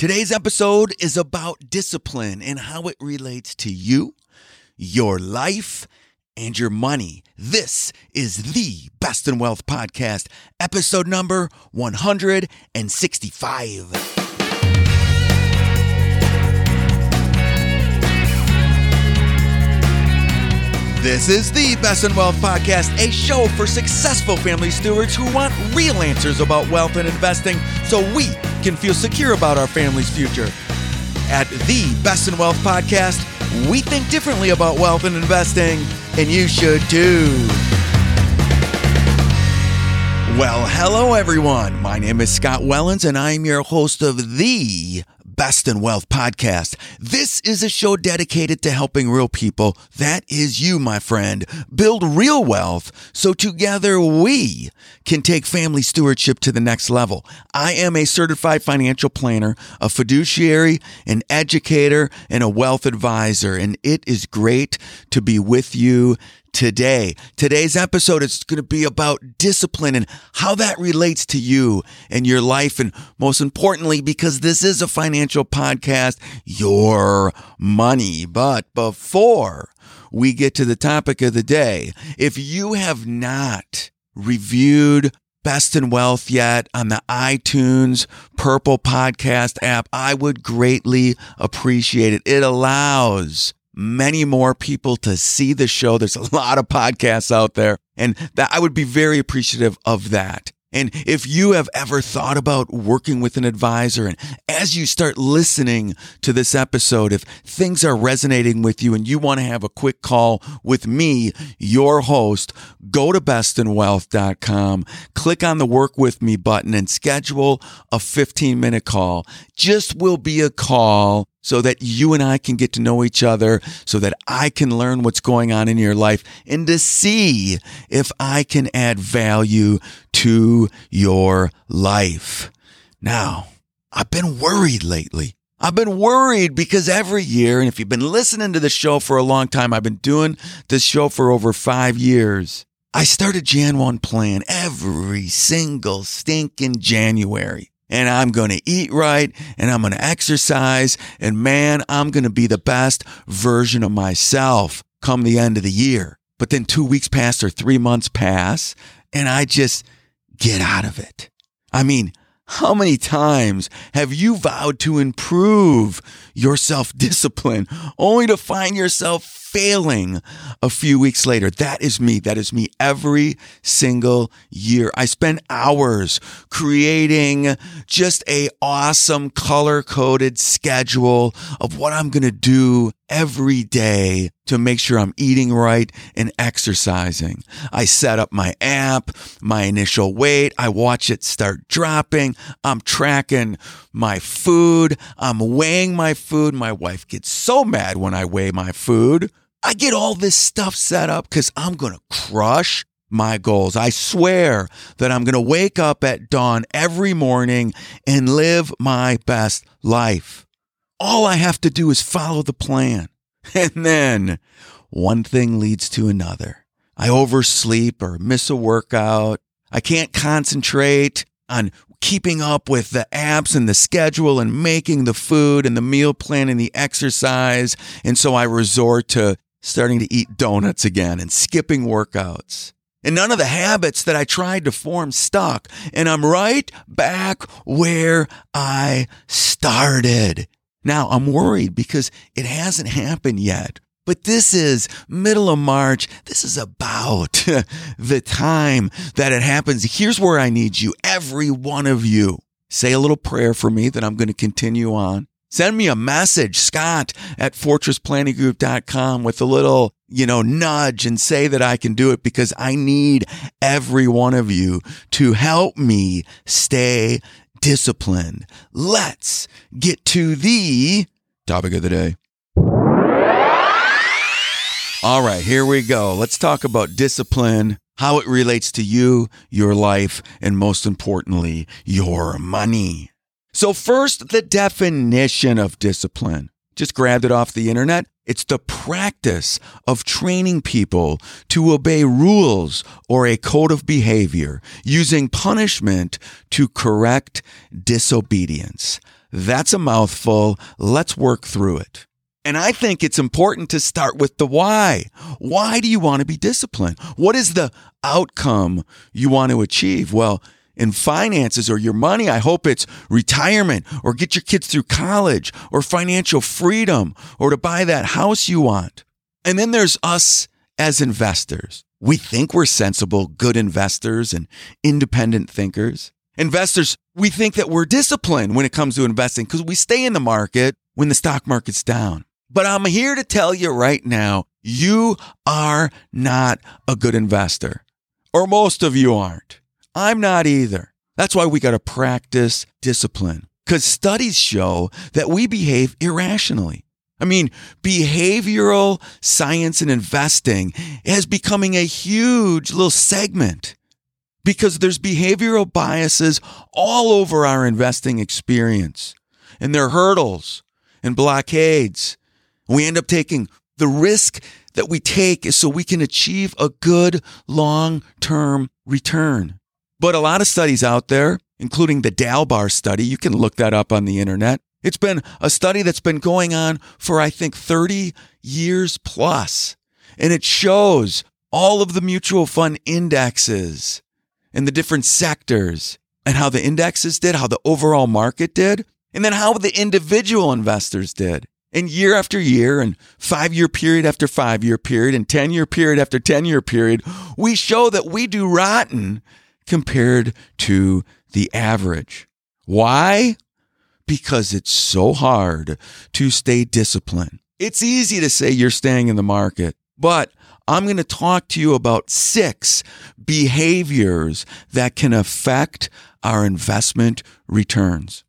Today's episode is about discipline and how it relates to you, your life, and your money. This is the Best in Wealth Podcast, episode number 165. This is the Best in Wealth Podcast, a show for successful family stewards who want real answers about wealth and investing so we can feel secure about our family's future. At the Best in Wealth Podcast, we think differently about wealth and investing, and you should too. Well, hello everyone. My name is Scott Wellens, and I'm your host of the Best in Wealth podcast. This is a show dedicated to helping real people. That is you, my friend. Build real wealth so together we can take family stewardship to the next level. I am a certified financial planner, a fiduciary, an educator, and a wealth advisor. And it is great to be with you today. Today's episode is going to be about discipline and how that relates to you and your life. And most importantly, because this is a financial podcast, your money. But before we get to the topic of the day, if you have not reviewed Best in Wealth yet on the iTunes Purple Podcast app, I would greatly appreciate it. It allows many more people to see the show. There's a lot of podcasts out there and that I would be very appreciative of that. And if you have ever thought about working with an advisor and as you start listening to this episode, if things are resonating with you and you want to have a quick call with me, your host, go to bestinwealth.com, click on the work with me button and schedule a 15 minute call. Just will be a call so that you and I can get to know each other, so that I can learn what's going on in your life and to see if I can add value to your life. Now, I've been worried lately. I've been worried because every year, and if you've been listening to the show for a long time, I've been doing this show for over five years. I started Jan 1 plan every single stinking January and I'm going to eat right and I'm going to exercise. And man, I'm going to be the best version of myself come the end of the year. But then two weeks pass or three months pass and I just get out of it. I mean, how many times have you vowed to improve your self discipline only to find yourself failing a few weeks later? That is me. That is me every single year. I spend hours creating just a awesome color coded schedule of what I'm going to do every day to make sure I'm eating right and exercising. I set up my app, my initial weight. I watch it start dropping. I'm tracking my food. I'm weighing my food. My wife gets so mad when I weigh my food. I get all this stuff set up because I'm going to crush my goals. I swear that I'm going to wake up at dawn every morning and live my best life. All I have to do is follow the plan. And then one thing leads to another. I oversleep or miss a workout. I can't concentrate on keeping up with the apps and the schedule and making the food and the meal plan and the exercise. And so I resort to starting to eat donuts again and skipping workouts. And none of the habits that I tried to form stuck. And I'm right back where I started. Now I'm worried because it hasn't happened yet. But this is middle of March. This is about the time that it happens. Here's where I need you, every one of you. Say a little prayer for me that I'm going to continue on. Send me a message, Scott at fortressplanninggroup.com with a little, you know, nudge and say that I can do it because I need every one of you to help me stay disciplined. Let's get to the topic of the day. All right, here we go. Let's talk about discipline, how it relates to you, your life, and most importantly, your money. So, first, the definition of discipline. Just grabbed it off the internet. It's the practice of training people to obey rules or a code of behavior using punishment to correct disobedience. That's a mouthful. Let's work through it. And I think it's important to start with the why. Why do you want to be disciplined? What is the outcome you want to achieve? Well, in finances or your money, I hope it's retirement or get your kids through college or financial freedom or to buy that house you want. And then there's us as investors. We think we're sensible, good investors and independent thinkers. Investors, we think that we're disciplined when it comes to investing because we stay in the market when the stock market's down. But I'm here to tell you right now, you are not a good investor, or most of you aren't. I'm not either. That's why we got to practice discipline because studies show that we behave irrationally. I mean, behavioral science and investing is becoming a huge little segment because there's behavioral biases all over our investing experience. And there are hurdles and blockades. We end up taking the risk that we take is so we can achieve a good long term return. But a lot of studies out there, including the Dalbar study, you can look that up on the internet. It's been a study that's been going on for, I think, 30 years plus. And it shows all of the mutual fund indexes and the different sectors and how the indexes did, how the overall market did, and then how the individual investors did. And year after year, and five year period after five year period, and 10 year period after 10 year period, we show that we do rotten compared to the average. Why? Because it's so hard to stay disciplined. It's easy to say you're staying in the market, but I'm going to talk to you about six behaviors that can affect our investment returns.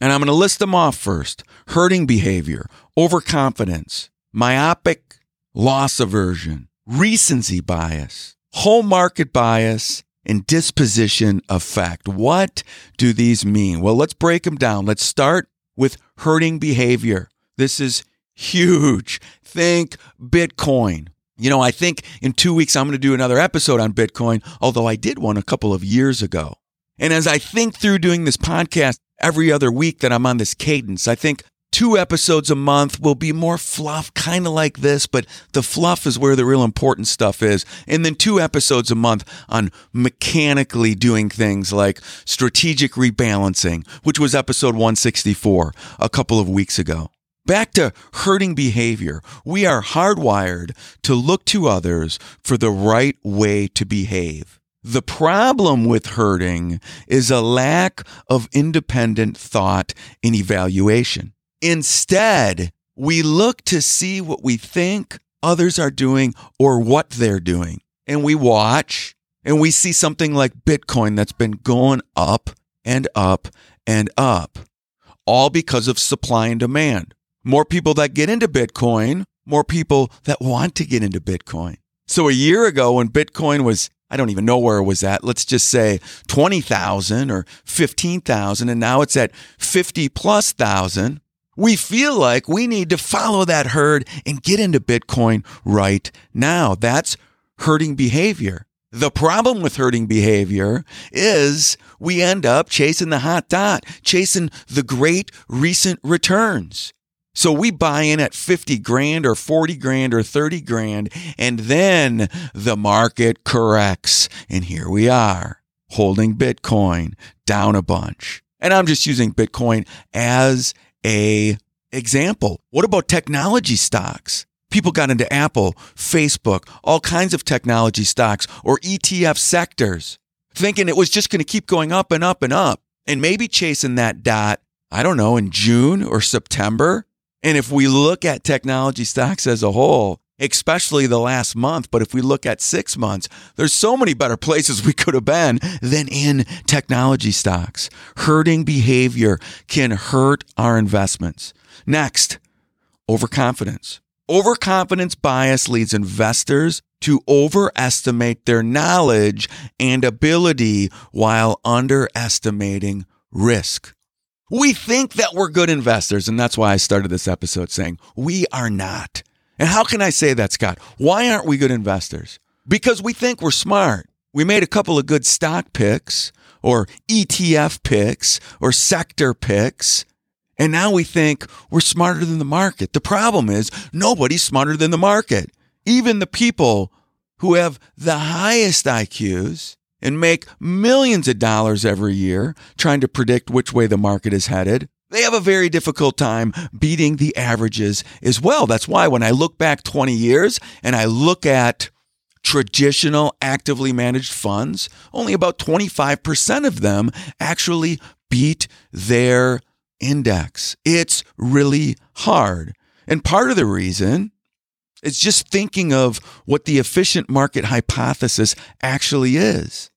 And I'm going to list them off first herding behavior, overconfidence, myopic loss aversion, recency bias, home market bias, and disposition effect. What do these mean? Well, let's break them down. Let's start with herding behavior. This is huge. Think Bitcoin. You know, I think in two weeks I'm going to do another episode on Bitcoin, although I did one a couple of years ago. And as I think through doing this podcast every other week that I'm on this cadence, I think two episodes a month will be more fluff, kind of like this, but the fluff is where the real important stuff is. And then two episodes a month on mechanically doing things like strategic rebalancing, which was episode 164 a couple of weeks ago. Back to herding behavior. We are hardwired to look to others for the right way to behave. The problem with herding is a lack of independent thought and evaluation. Instead, we look to see what we think others are doing or what they're doing. And we watch and we see something like Bitcoin that's been going up and up and up, all because of supply and demand more people that get into Bitcoin, more people that want to get into Bitcoin. So a year ago when Bitcoin was, I don't even know where it was at, let's just say 20,000 or 15,000, and now it's at 50 plus thousand, we feel like we need to follow that herd and get into Bitcoin right now. That's herding behavior. The problem with herding behavior is we end up chasing the hot dot, chasing the great recent returns. So we buy in at 50 grand or 40 grand or 30 grand, and then the market corrects. And here we are holding Bitcoin down a bunch. And I'm just using Bitcoin as a example. What about technology stocks? People got into Apple, Facebook, all kinds of technology stocks or ETF sectors, thinking it was just going to keep going up and up and up and maybe chasing that dot, I don't know, in June or September and if we look at technology stocks as a whole, especially the last month, but if we look at six months, there's so many better places we could have been than in technology stocks. Herding behavior can hurt our investments. Next, overconfidence. Overconfidence bias leads investors to overestimate their knowledge and ability while underestimating risk. We think that we're good investors, and that's why I started this episode saying we are not. And how can I say that, Scott? Why aren't we good investors? Because we think we're smart. We made a couple of good stock picks or ETF picks or sector picks, And now we think we're smarter than the market. The problem is nobody's smarter than the market. Even the people who have the highest IQs and make millions of dollars every year trying to predict which way the market is headed, they have a very difficult time beating the averages as well. That's why when I look back 20 years and I look at traditional actively managed funds, only about 25% of them actually beat their index. It's really hard. And part of the reason is just thinking of what the efficient market hypothesis actually is.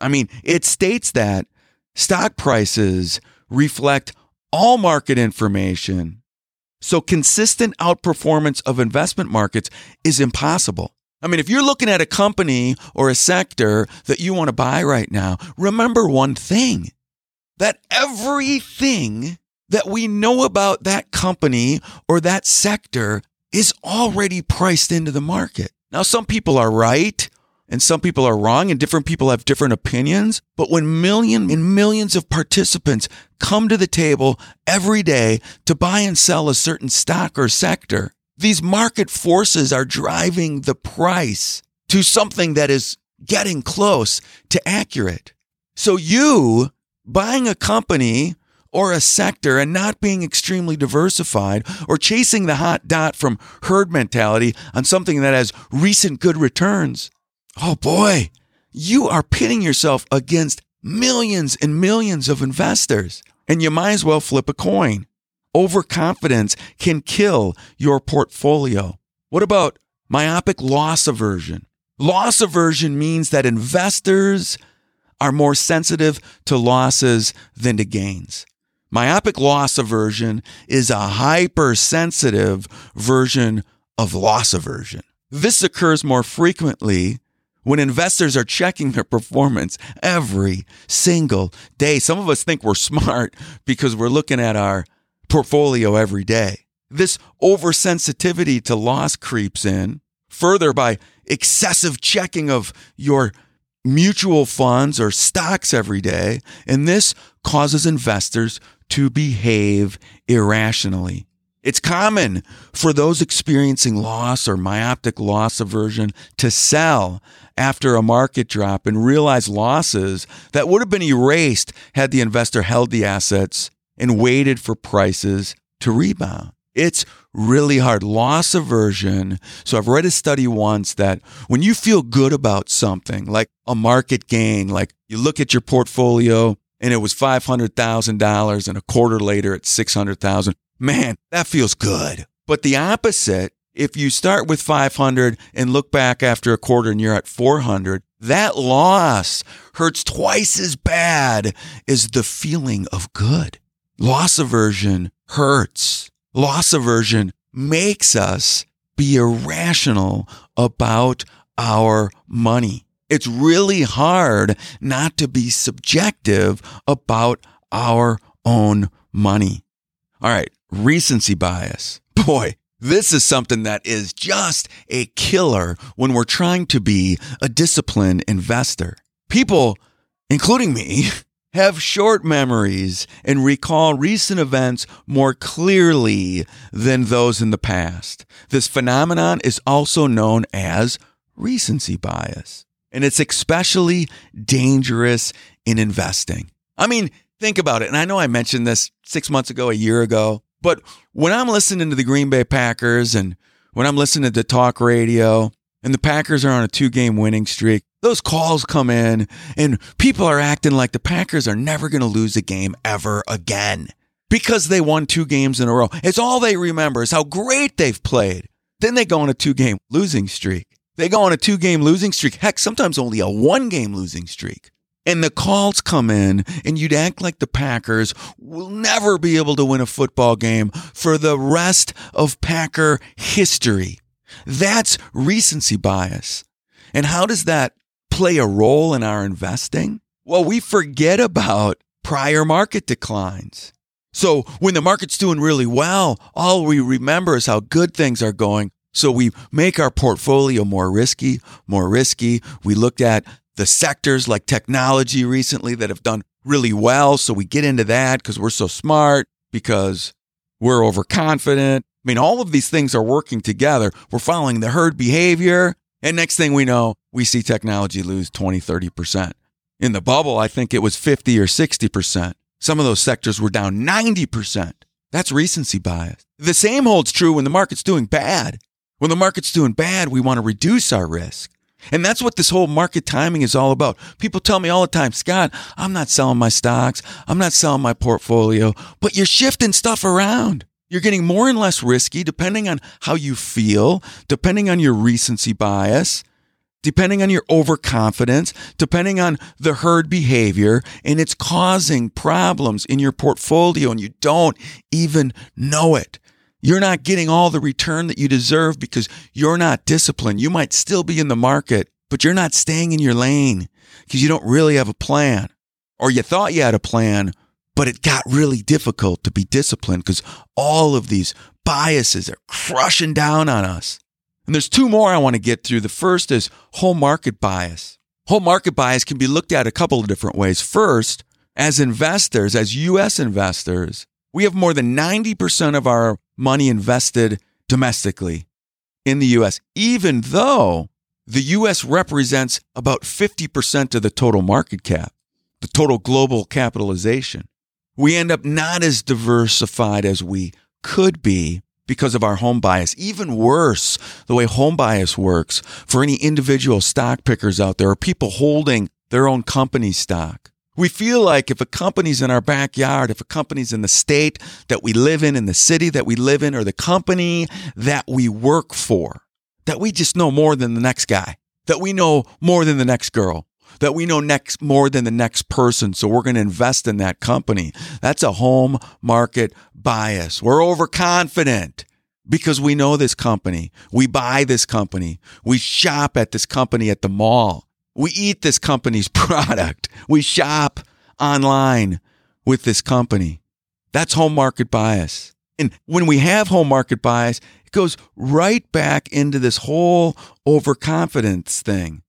I mean, it states that stock prices reflect all market information. So consistent outperformance of investment markets is impossible. I mean, if you're looking at a company or a sector that you want to buy right now, remember one thing that everything that we know about that company or that sector is already priced into the market. Now, some people are right and some people are wrong and different people have different opinions. But when millions and millions of participants come to the table every day to buy and sell a certain stock or sector, these market forces are driving the price to something that is getting close to accurate. So you buying a company or a sector and not being extremely diversified or chasing the hot dot from herd mentality on something that has recent good returns. Oh boy, you are pitting yourself against millions and millions of investors and you might as well flip a coin. Overconfidence can kill your portfolio. What about myopic loss aversion? Loss aversion means that investors are more sensitive to losses than to gains. Myopic loss aversion is a hypersensitive version of loss aversion. This occurs more frequently when investors are checking their performance every single day. Some of us think we're smart because we're looking at our portfolio every day. This oversensitivity to loss creeps in further by excessive checking of your mutual funds or stocks every day. And this causes investors to behave irrationally. It's common for those experiencing loss or myopic loss aversion to sell after a market drop and realize losses that would have been erased had the investor held the assets and waited for prices to rebound. It's really hard. Loss aversion. So I've read a study once that when you feel good about something, like a market gain, like you look at your portfolio and it was $500,000 and a quarter later it's 600,000. Man, that feels good. But the opposite, if you start with 500 and look back after a quarter and you're at 400, that loss hurts twice as bad as the feeling of good. Loss aversion hurts. Loss aversion makes us be irrational about our money. It's really hard not to be subjective about our own money. All right, recency bias. Boy, this is something that is just a killer when we're trying to be a disciplined investor. People, including me, have short memories and recall recent events more clearly than those in the past. This phenomenon is also known as recency bias, and it's especially dangerous in investing. I mean, think about it. And I know I mentioned this six months ago, a year ago, but when I'm listening to the Green Bay Packers and when I'm listening to talk radio and the Packers are on a two game winning streak, those calls come in and people are acting like the Packers are never going to lose a game ever again because they won two games in a row. It's all they remember is how great they've played. Then they go on a two game losing streak. They go on a two game losing streak. Heck, sometimes only a one game losing streak and the calls come in and you'd act like the Packers will never be able to win a football game for the rest of Packer history. That's recency bias. And how does that play a role in our investing? Well, we forget about prior market declines. So when the market's doing really well, all we remember is how good things are going. So we make our portfolio more risky, more risky. We looked at the sectors like technology recently that have done really well. So we get into that because we're so smart. because we're overconfident. I mean, all of these things are working together. We're following the herd behavior. And next thing we know, we see technology lose 20, 30%. In the bubble, I think it was 50 or 60%. Some of those sectors were down 90%. That's recency bias. The same holds true when the market's doing bad. When the market's doing bad, we want to reduce our risk. And that's what this whole market timing is all about. People tell me all the time, Scott, I'm not selling my stocks. I'm not selling my portfolio, but you're shifting stuff around. You're getting more and less risky depending on how you feel, depending on your recency bias, depending on your overconfidence, depending on the herd behavior, and it's causing problems in your portfolio and you don't even know it. You're not getting all the return that you deserve because you're not disciplined. You might still be in the market, but you're not staying in your lane because you don't really have a plan. Or you thought you had a plan, but it got really difficult to be disciplined because all of these biases are crushing down on us. And there's two more I want to get through. The first is whole market bias. Whole market bias can be looked at a couple of different ways. First, as investors, as US investors, we have more than 90% of our money invested domestically in the US, even though the US represents about 50% of the total market cap, the total global capitalization. We end up not as diversified as we could be because of our home bias. Even worse, the way home bias works for any individual stock pickers out there or people holding their own company stock. We feel like if a company's in our backyard, if a company's in the state that we live in, in the city that we live in, or the company that we work for, that we just know more than the next guy, that we know more than the next girl, that we know next more than the next person. So we're going to invest in that company. That's a home market bias. We're overconfident because we know this company. We buy this company. We shop at this company at the mall. We eat this company's product. We shop online with this company. That's home market bias. And when we have home market bias, it goes right back into this whole overconfidence thing.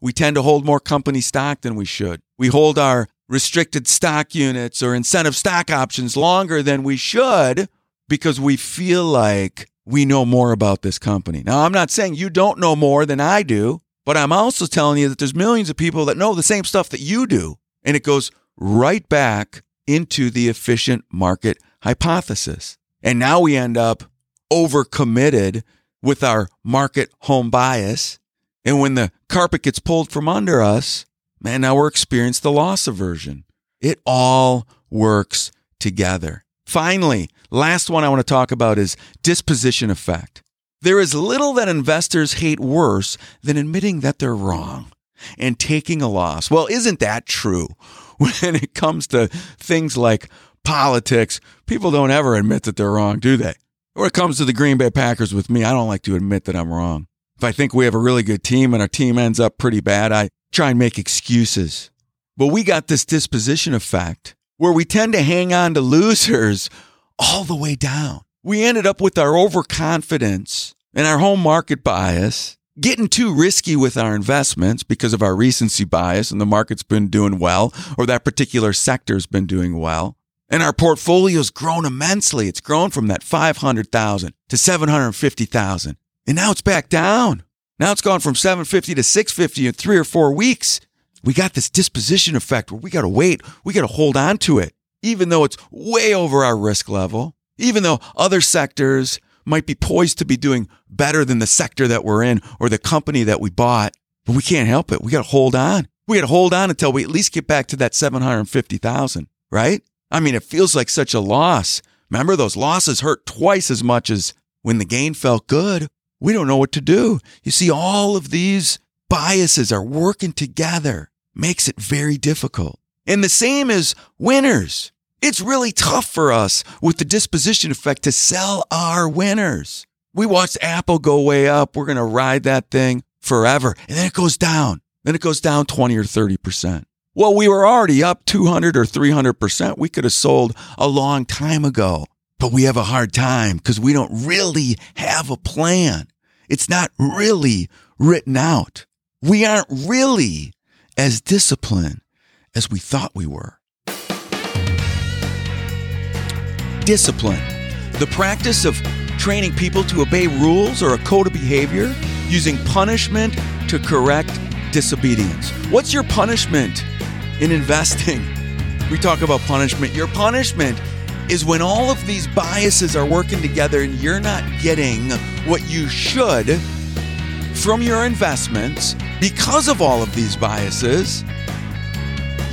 We tend to hold more company stock than we should. We hold our restricted stock units or incentive stock options longer than we should because we feel like we know more about this company. Now, I'm not saying you don't know more than I do. But I'm also telling you that there's millions of people that know the same stuff that you do. And it goes right back into the efficient market hypothesis. And now we end up overcommitted with our market home bias. And when the carpet gets pulled from under us, man, now we're experiencing the loss aversion. It all works together. Finally, last one I want to talk about is disposition effect. There is little that investors hate worse than admitting that they're wrong and taking a loss. Well, isn't that true? When it comes to things like politics, people don't ever admit that they're wrong, do they? When it comes to the Green Bay Packers with me, I don't like to admit that I'm wrong. If I think we have a really good team and our team ends up pretty bad, I try and make excuses. But we got this disposition effect where we tend to hang on to losers all the way down we ended up with our overconfidence and our home market bias, getting too risky with our investments because of our recency bias and the market's been doing well or that particular sector's been doing well. And our portfolio's grown immensely. It's grown from that 500,000 to 750,000. And now it's back down. Now it's gone from 750 to 650 in three or four weeks. We got this disposition effect where we got to wait. We got to hold on to it, even though it's way over our risk level even though other sectors might be poised to be doing better than the sector that we're in or the company that we bought, but we can't help it. We got to hold on. We got to hold on until we at least get back to that 750,000, right? I mean, it feels like such a loss. Remember, those losses hurt twice as much as when the gain felt good. We don't know what to do. You see, all of these biases are working together, makes it very difficult. And the same as winners. It's really tough for us with the disposition effect to sell our winners. We watched Apple go way up. We're going to ride that thing forever. And then it goes down. Then it goes down 20 or 30%. Well, we were already up 200 or 300%. We could have sold a long time ago, but we have a hard time because we don't really have a plan. It's not really written out. We aren't really as disciplined as we thought we were. Discipline, the practice of training people to obey rules or a code of behavior using punishment to correct disobedience. What's your punishment in investing? We talk about punishment. Your punishment is when all of these biases are working together and you're not getting what you should from your investments because of all of these biases.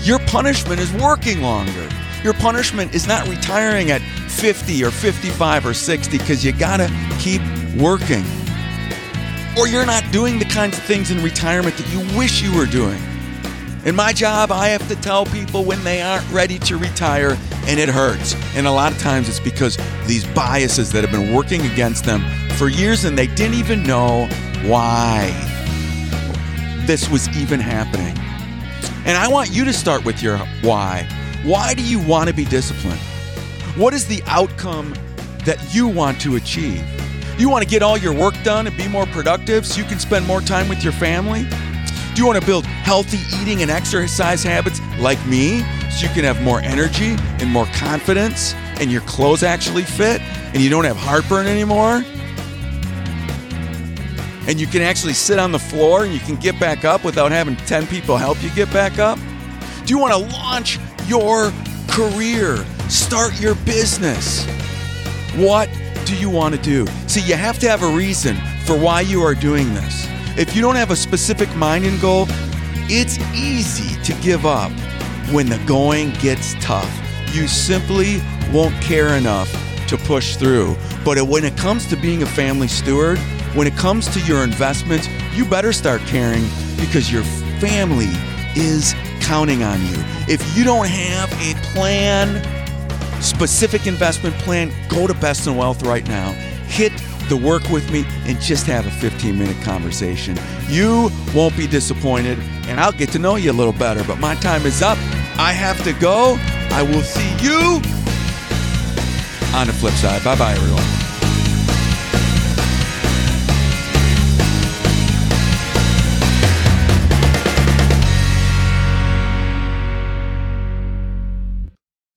Your punishment is working longer. Your punishment is not retiring at 50 or 55 or 60 because you gotta keep working. Or you're not doing the kinds of things in retirement that you wish you were doing. In my job, I have to tell people when they aren't ready to retire, and it hurts. And a lot of times it's because these biases that have been working against them for years and they didn't even know why this was even happening. And I want you to start with your why. Why do you want to be disciplined? What is the outcome that you want to achieve? You want to get all your work done and be more productive so you can spend more time with your family? Do you want to build healthy eating and exercise habits like me so you can have more energy and more confidence and your clothes actually fit and you don't have heartburn anymore? And you can actually sit on the floor and you can get back up without having 10 people help you get back up? Do you want to launch your career? Start your business? What do you want to do? See, you have to have a reason for why you are doing this. If you don't have a specific mind and goal, it's easy to give up when the going gets tough. You simply won't care enough to push through. But when it comes to being a family steward, when it comes to your investments, you better start caring because your family is counting on you. If you don't have a plan, specific investment plan, go to Best in Wealth right now. Hit the work with me and just have a 15 minute conversation. You won't be disappointed, and I'll get to know you a little better. But my time is up. I have to go. I will see you on the flip side. Bye bye, everyone.